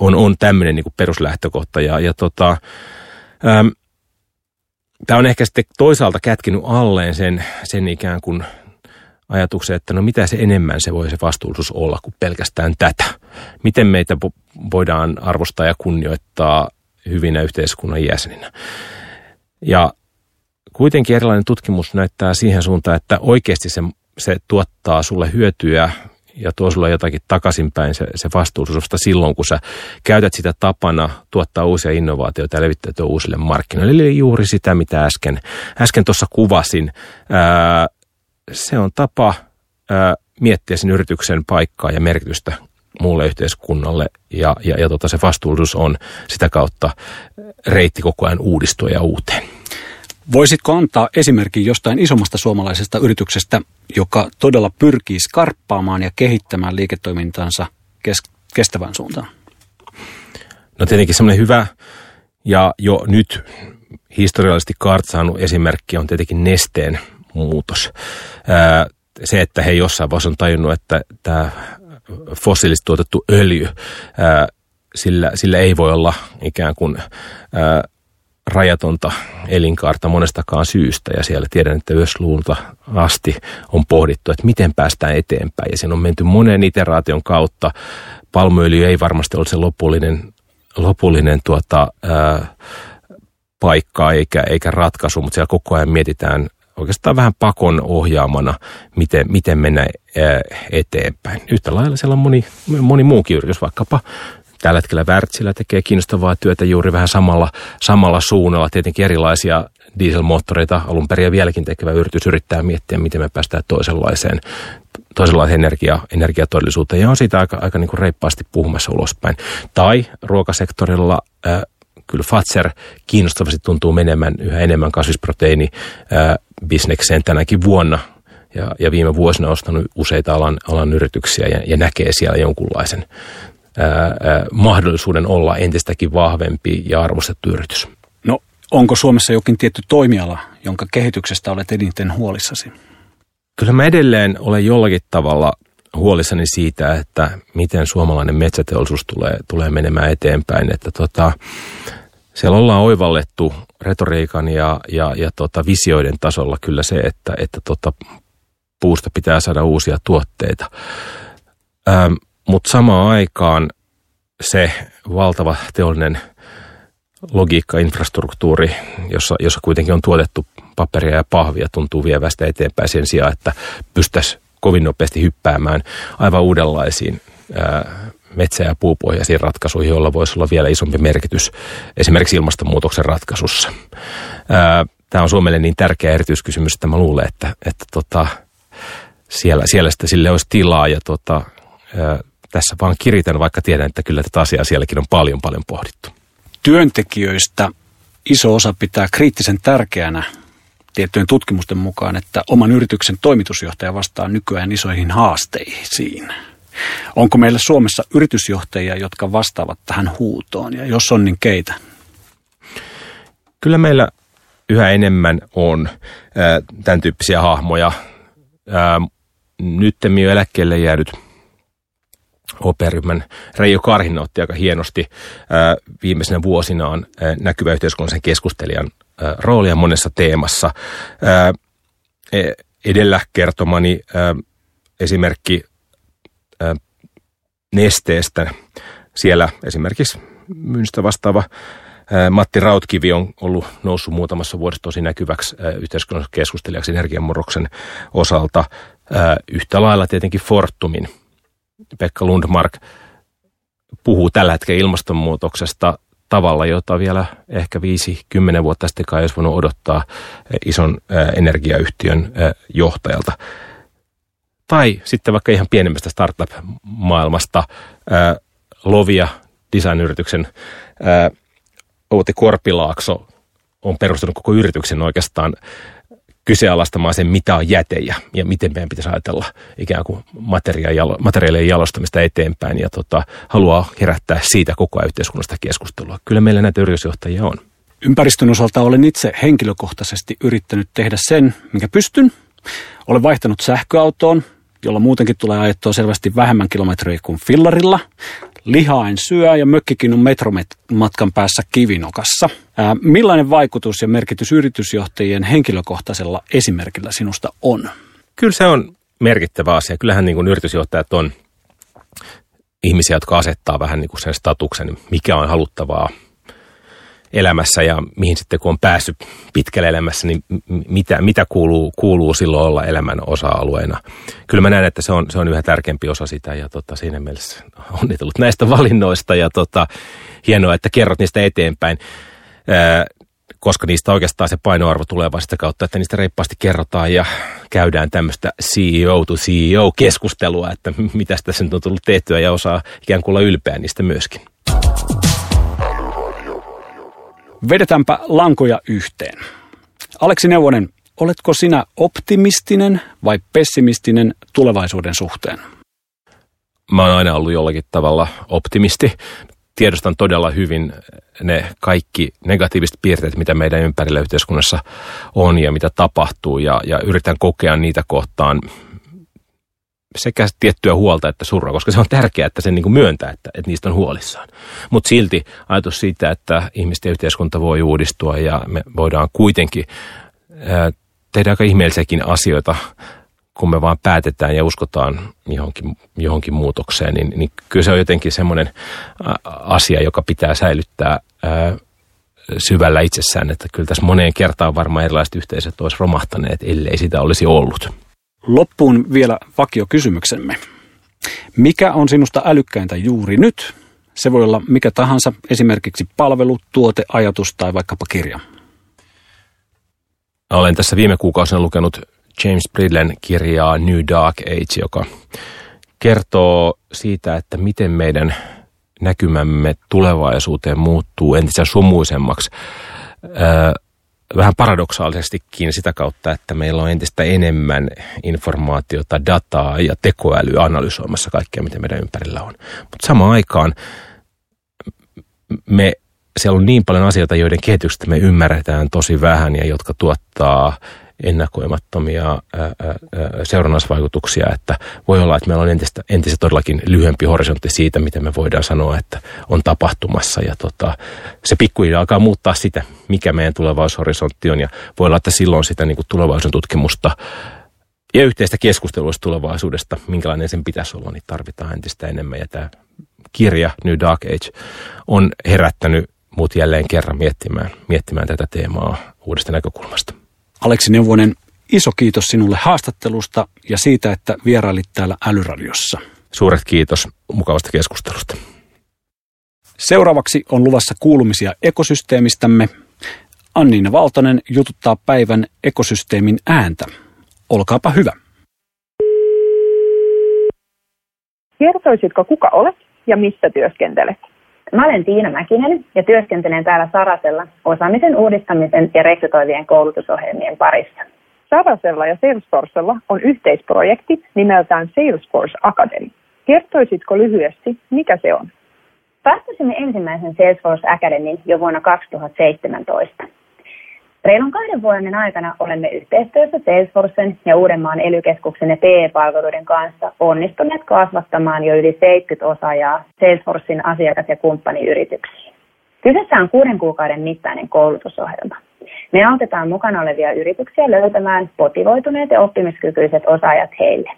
On, on tämmöinen niin peruslähtökohta ja, ja tota, tämä on ehkä sitten toisaalta kätkinyt alleen sen, sen ikään kuin ajatuksen, että no mitä se enemmän se voi se vastuullisuus olla kuin pelkästään tätä. Miten meitä voidaan arvostaa ja kunnioittaa hyvinä yhteiskunnan jäseninä. Ja kuitenkin erilainen tutkimus näyttää siihen suuntaan, että oikeasti se, se tuottaa sulle hyötyä ja tuo sulle jotakin takaisinpäin se, se vastuullisuus silloin, kun sä käytät sitä tapana tuottaa uusia innovaatioita ja levittää uusille markkinoille. Eli juuri sitä, mitä äsken, äsken tuossa kuvasin. Ää, se on tapa ää, miettiä sen yrityksen paikkaa ja merkitystä muulle yhteiskunnalle ja, ja, ja tota, se vastuullisuus on sitä kautta reitti koko ajan uudistua ja uuteen. Voisitko antaa esimerkin jostain isommasta suomalaisesta yrityksestä, joka todella pyrkii skarppaamaan ja kehittämään liiketoimintansa kes- kestävään suuntaan? No tietenkin semmoinen hyvä ja jo nyt historiallisesti kartsaannut esimerkki on tietenkin nesteen muutos. se, että he jossain vaiheessa on tajunnut, että tämä fossiilisesti tuotettu öljy, sillä, sillä ei voi olla ikään kuin rajatonta elinkaarta monestakaan syystä ja siellä tiedän, että Ösluulta asti on pohdittu, että miten päästään eteenpäin ja siinä on menty monen iteraation kautta. Palmuöljy ei varmasti ole se lopullinen, lopullinen tuota, ää, paikka eikä, eikä ratkaisu, mutta siellä koko ajan mietitään oikeastaan vähän pakon ohjaamana, miten, miten mennä eteenpäin. Yhtä lailla siellä on moni, moni muukin yritys, vaikkapa tällä hetkellä Wärtsilä tekee kiinnostavaa työtä juuri vähän samalla, samalla suunnalla. Tietenkin erilaisia dieselmoottoreita alun perin ja vieläkin tekevä yritys yrittää miettiä, miten me päästään toisenlaiseen, toisenlaiseen energia, energiatodellisuuteen ja on siitä aika, aika niin kuin reippaasti puhumassa ulospäin. Tai ruokasektorilla äh, kyllä Fatser kiinnostavasti tuntuu menemään yhä enemmän kasvisproteiini äh, bisnekseen tänäkin vuonna ja, ja viime vuosina ostanut useita alan, alan yrityksiä ja, ja näkee siellä jonkunlaisen ää, mahdollisuuden olla entistäkin vahvempi ja arvostettu yritys. No, onko Suomessa jokin tietty toimiala, jonka kehityksestä olet eniten huolissasi? Kyllä mä edelleen olen jollakin tavalla huolissani siitä, että miten suomalainen metsäteollisuus tulee, tulee menemään eteenpäin. Että tota, siellä ollaan oivallettu retoriikan ja, ja, ja tota visioiden tasolla kyllä se, että, että tota, puusta pitää saada uusia tuotteita. Ähm, mutta samaan aikaan se valtava teollinen logiikka, infrastruktuuri, jossa, jossa kuitenkin on tuotettu paperia ja pahvia, tuntuu vievästä eteenpäin sen sijaan, että pystyisi kovin nopeasti hyppäämään aivan uudenlaisiin metsä- ja puupohjaisiin ratkaisuihin, joilla voisi olla vielä isompi merkitys esimerkiksi ilmastonmuutoksen ratkaisussa. Tämä on Suomelle niin tärkeä erityiskysymys, että mä luulen, että, että tota, siellä, siellä sitä sille olisi tilaa ja tota, tässä vaan kiritän, vaikka tiedän, että kyllä tätä asiaa sielläkin on paljon paljon pohdittu. Työntekijöistä iso osa pitää kriittisen tärkeänä tiettyjen tutkimusten mukaan, että oman yrityksen toimitusjohtaja vastaa nykyään isoihin haasteisiin. Onko meillä Suomessa yritysjohtajia, jotka vastaavat tähän huutoon ja jos on, niin keitä? Kyllä meillä yhä enemmän on tämän tyyppisiä hahmoja. Nyt jo eläkkeelle jäädyt operyhmän Reijo Karhinen otti aika hienosti viimeisenä vuosinaan näkyvä yhteiskunnallisen keskustelijan roolia monessa teemassa. E, edellä kertomani esimerkki nesteestä. Siellä esimerkiksi myynnistä vastaava Matti Rautkivi on ollut noussut muutamassa vuodessa tosi näkyväksi yhteiskunnallisessa keskustelijaksi energiamurroksen osalta. Yhtä lailla tietenkin Fortumin Pekka Lundmark puhuu tällä hetkellä ilmastonmuutoksesta tavalla, jota vielä ehkä 5-10 vuotta sitten kai olisi voinut odottaa ison energiayhtiön johtajalta. Tai sitten vaikka ihan pienemmästä startup-maailmasta Lovia design-yrityksen Outi Korpilaakso on perustanut koko yrityksen oikeastaan kyseenalaistamaan sen, mitä on jäte ja, ja miten meidän pitäisi ajatella ikään kuin materiaalien jalostamista eteenpäin ja tota, haluaa herättää siitä koko ajan yhteiskunnasta keskustelua. Kyllä meillä näitä yritysjohtajia on. Ympäristön osalta olen itse henkilökohtaisesti yrittänyt tehdä sen, minkä pystyn. Olen vaihtanut sähköautoon, jolla muutenkin tulee ajettua selvästi vähemmän kilometrejä kuin fillarilla. Lihaa en syö ja mökkikin on metromatkan päässä kivinokassa. Ää, millainen vaikutus ja merkitys yritysjohtajien henkilökohtaisella esimerkillä sinusta on? Kyllä se on merkittävä asia. Kyllähän niin kuin yritysjohtajat on ihmisiä, jotka asettaa vähän niin kuin sen statuksen, mikä on haluttavaa elämässä ja mihin sitten kun on päässyt pitkälle elämässä, niin mitä, mitä kuuluu, kuuluu silloin olla elämän osa-alueena. Kyllä mä näen, että se on, se on yhä tärkeämpi osa sitä ja tota, siinä mielessä onnitellut näistä valinnoista ja tota, hienoa, että kerrot niistä eteenpäin. Ää, koska niistä oikeastaan se painoarvo tulee vasta kautta, että niistä reippaasti kerrotaan ja käydään tämmöistä CEO to CEO-keskustelua, että mitä tässä nyt on tullut tehtyä ja osaa ikään kuin olla ylpeä niistä myöskin. Vedetäänpä lankoja yhteen. Aleksi Neuvonen, oletko sinä optimistinen vai pessimistinen tulevaisuuden suhteen? Mä oon aina ollut jollakin tavalla optimisti. Tiedostan todella hyvin ne kaikki negatiiviset piirteet, mitä meidän ympärillä yhteiskunnassa on ja mitä tapahtuu. Ja, ja yritän kokea niitä kohtaan sekä tiettyä huolta että surua, koska se on tärkeää, että se niin kuin myöntää, että, että niistä on huolissaan. Mutta silti ajatus siitä, että ihmisten yhteiskunta voi uudistua ja me voidaan kuitenkin ää, tehdä aika ihmeellisiäkin asioita, kun me vaan päätetään ja uskotaan johonkin, johonkin muutokseen, niin, niin kyllä se on jotenkin semmoinen asia, joka pitää säilyttää ää, syvällä itsessään, että kyllä tässä moneen kertaan varmaan erilaiset yhteisöt olisi romahtaneet, ellei sitä olisi ollut. Loppuun vielä vakiokysymyksemme. Mikä on sinusta älykkäintä juuri nyt? Se voi olla mikä tahansa, esimerkiksi palvelu, tuote, ajatus tai vaikkapa kirja. Olen tässä viime kuukausina lukenut James Bridlen kirjaa New Dark Age, joka kertoo siitä, että miten meidän näkymämme tulevaisuuteen muuttuu entistä sumuisemmaksi vähän paradoksaalisestikin sitä kautta, että meillä on entistä enemmän informaatiota, dataa ja tekoälyä analysoimassa kaikkea, mitä meidän ympärillä on. Mutta samaan aikaan me, siellä on niin paljon asioita, joiden kehityksestä me ymmärretään tosi vähän ja jotka tuottaa ennakoimattomia seurannaisvaikutuksia, että voi olla, että meillä on entistä, entistä todellakin lyhyempi horisontti siitä, mitä me voidaan sanoa, että on tapahtumassa. Ja tota, se pikkuhiljaa alkaa muuttaa sitä, mikä meidän tulevaisuushorisontti on. Ja voi olla, että silloin sitä niin tulevaisuuden tutkimusta ja yhteistä keskustelua tulevaisuudesta, minkälainen sen pitäisi olla, niin tarvitaan entistä enemmän. Ja tämä kirja New Dark Age on herättänyt muut jälleen kerran miettimään, miettimään tätä teemaa uudesta näkökulmasta. Aleksi Neuvonen, iso kiitos sinulle haastattelusta ja siitä, että vierailit täällä Älyradiossa. Suuret kiitos mukavasta keskustelusta. Seuraavaksi on luvassa kuulumisia ekosysteemistämme. Anniina Valtonen jututtaa päivän ekosysteemin ääntä. Olkaapa hyvä. Kertoisitko kuka olet ja missä työskentelet? Mä olen Tiina Mäkinen ja työskentelen täällä Sarasella osaamisen uudistamisen ja rekrytoivien koulutusohjelmien parissa. Sarasella ja Salesforcella on yhteisprojekti nimeltään Salesforce Academy. Kertoisitko lyhyesti, mikä se on? Päättäisimme ensimmäisen Salesforce Academyn jo vuonna 2017. Reilun kahden vuoden aikana olemme yhteistyössä Salesforcen ja Uudenmaan ely ja PE-palveluiden kanssa onnistuneet kasvattamaan jo yli 70 osaajaa Salesforcein asiakas- ja kumppaniyrityksiin. Kyseessä on kuuden kuukauden mittainen koulutusohjelma. Me autetaan mukana olevia yrityksiä löytämään motivoituneet ja oppimiskykyiset osaajat heille.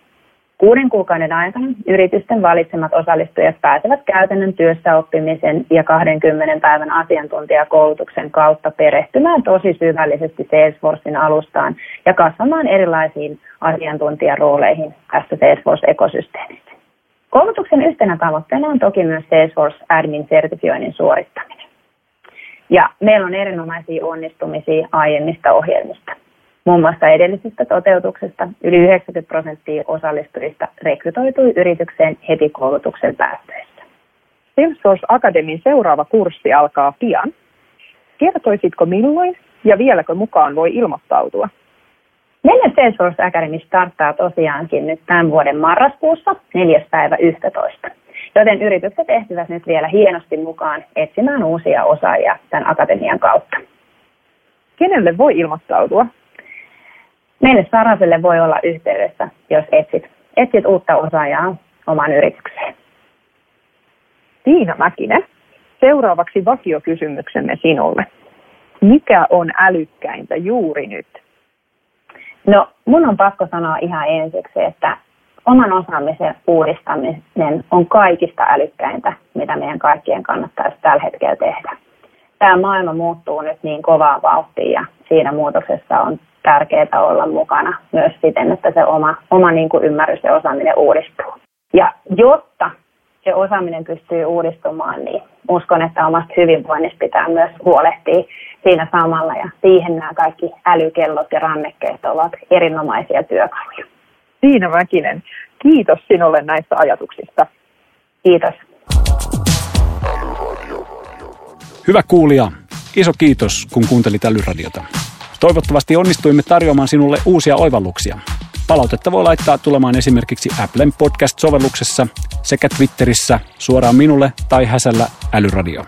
Kuuden kuukauden aikana yritysten valitsemat osallistujat pääsevät käytännön työssä oppimisen ja 20 päivän asiantuntijakoulutuksen kautta perehtymään tosi syvällisesti Salesforcein alustaan ja kasvamaan erilaisiin asiantuntijarooleihin tässä Salesforce-ekosysteemissä. Koulutuksen yhtenä tavoitteena on toki myös Salesforce Admin-sertifioinnin suorittaminen. Ja meillä on erinomaisia onnistumisia aiemmista ohjelmista. Muun muassa edellisestä toteutuksesta yli 90 prosenttia osallistujista rekrytoitui yritykseen heti koulutuksen päättyessä. Salesforce Academyn seuraava kurssi alkaa pian. Kertoisitko milloin ja vieläkö mukaan voi ilmoittautua? Meidän Salesforce Academy starttaa tosiaankin nyt tämän vuoden marraskuussa 4. päivä 11. Joten yritykset ehtivät nyt vielä hienosti mukaan etsimään uusia osaajia tämän akatemian kautta. Kenelle voi ilmoittautua? Meille Saraselle voi olla yhteydessä, jos etsit, etsit uutta osaajaa omaan yritykseen. Tiina Mäkinen, seuraavaksi vakiokysymyksemme sinulle. Mikä on älykkäintä juuri nyt? No, mun on pakko sanoa ihan ensiksi, että oman osaamisen uudistaminen on kaikista älykkäintä, mitä meidän kaikkien kannattaisi tällä hetkellä tehdä. Tämä maailma muuttuu nyt niin kovaa vauhtia ja siinä muutoksessa on tärkeää olla mukana myös siten, että se oma, oma niin kuin ymmärrys ja osaaminen uudistuu. Ja jotta se osaaminen pystyy uudistumaan, niin uskon, että omasta hyvinvoinnista pitää myös huolehtia siinä samalla. Ja siihen nämä kaikki älykellot ja rannekkeet ovat erinomaisia työkaluja. Tiina Mäkinen, kiitos sinulle näistä ajatuksista. Kiitos. Hyvä kuulija, iso kiitos kun kuuntelit Älyradiota. Toivottavasti onnistuimme tarjoamaan sinulle uusia oivalluksia. Palautetta voi laittaa tulemaan esimerkiksi Applen podcast-sovelluksessa sekä Twitterissä suoraan minulle tai häsällä Älyradio.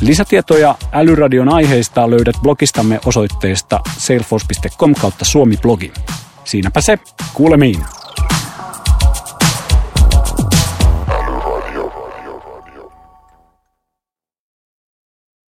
Lisätietoja Älyradion aiheista löydät blogistamme osoitteesta salesforce.com kautta suomi-blogi. Siinäpä se, kuulemiin!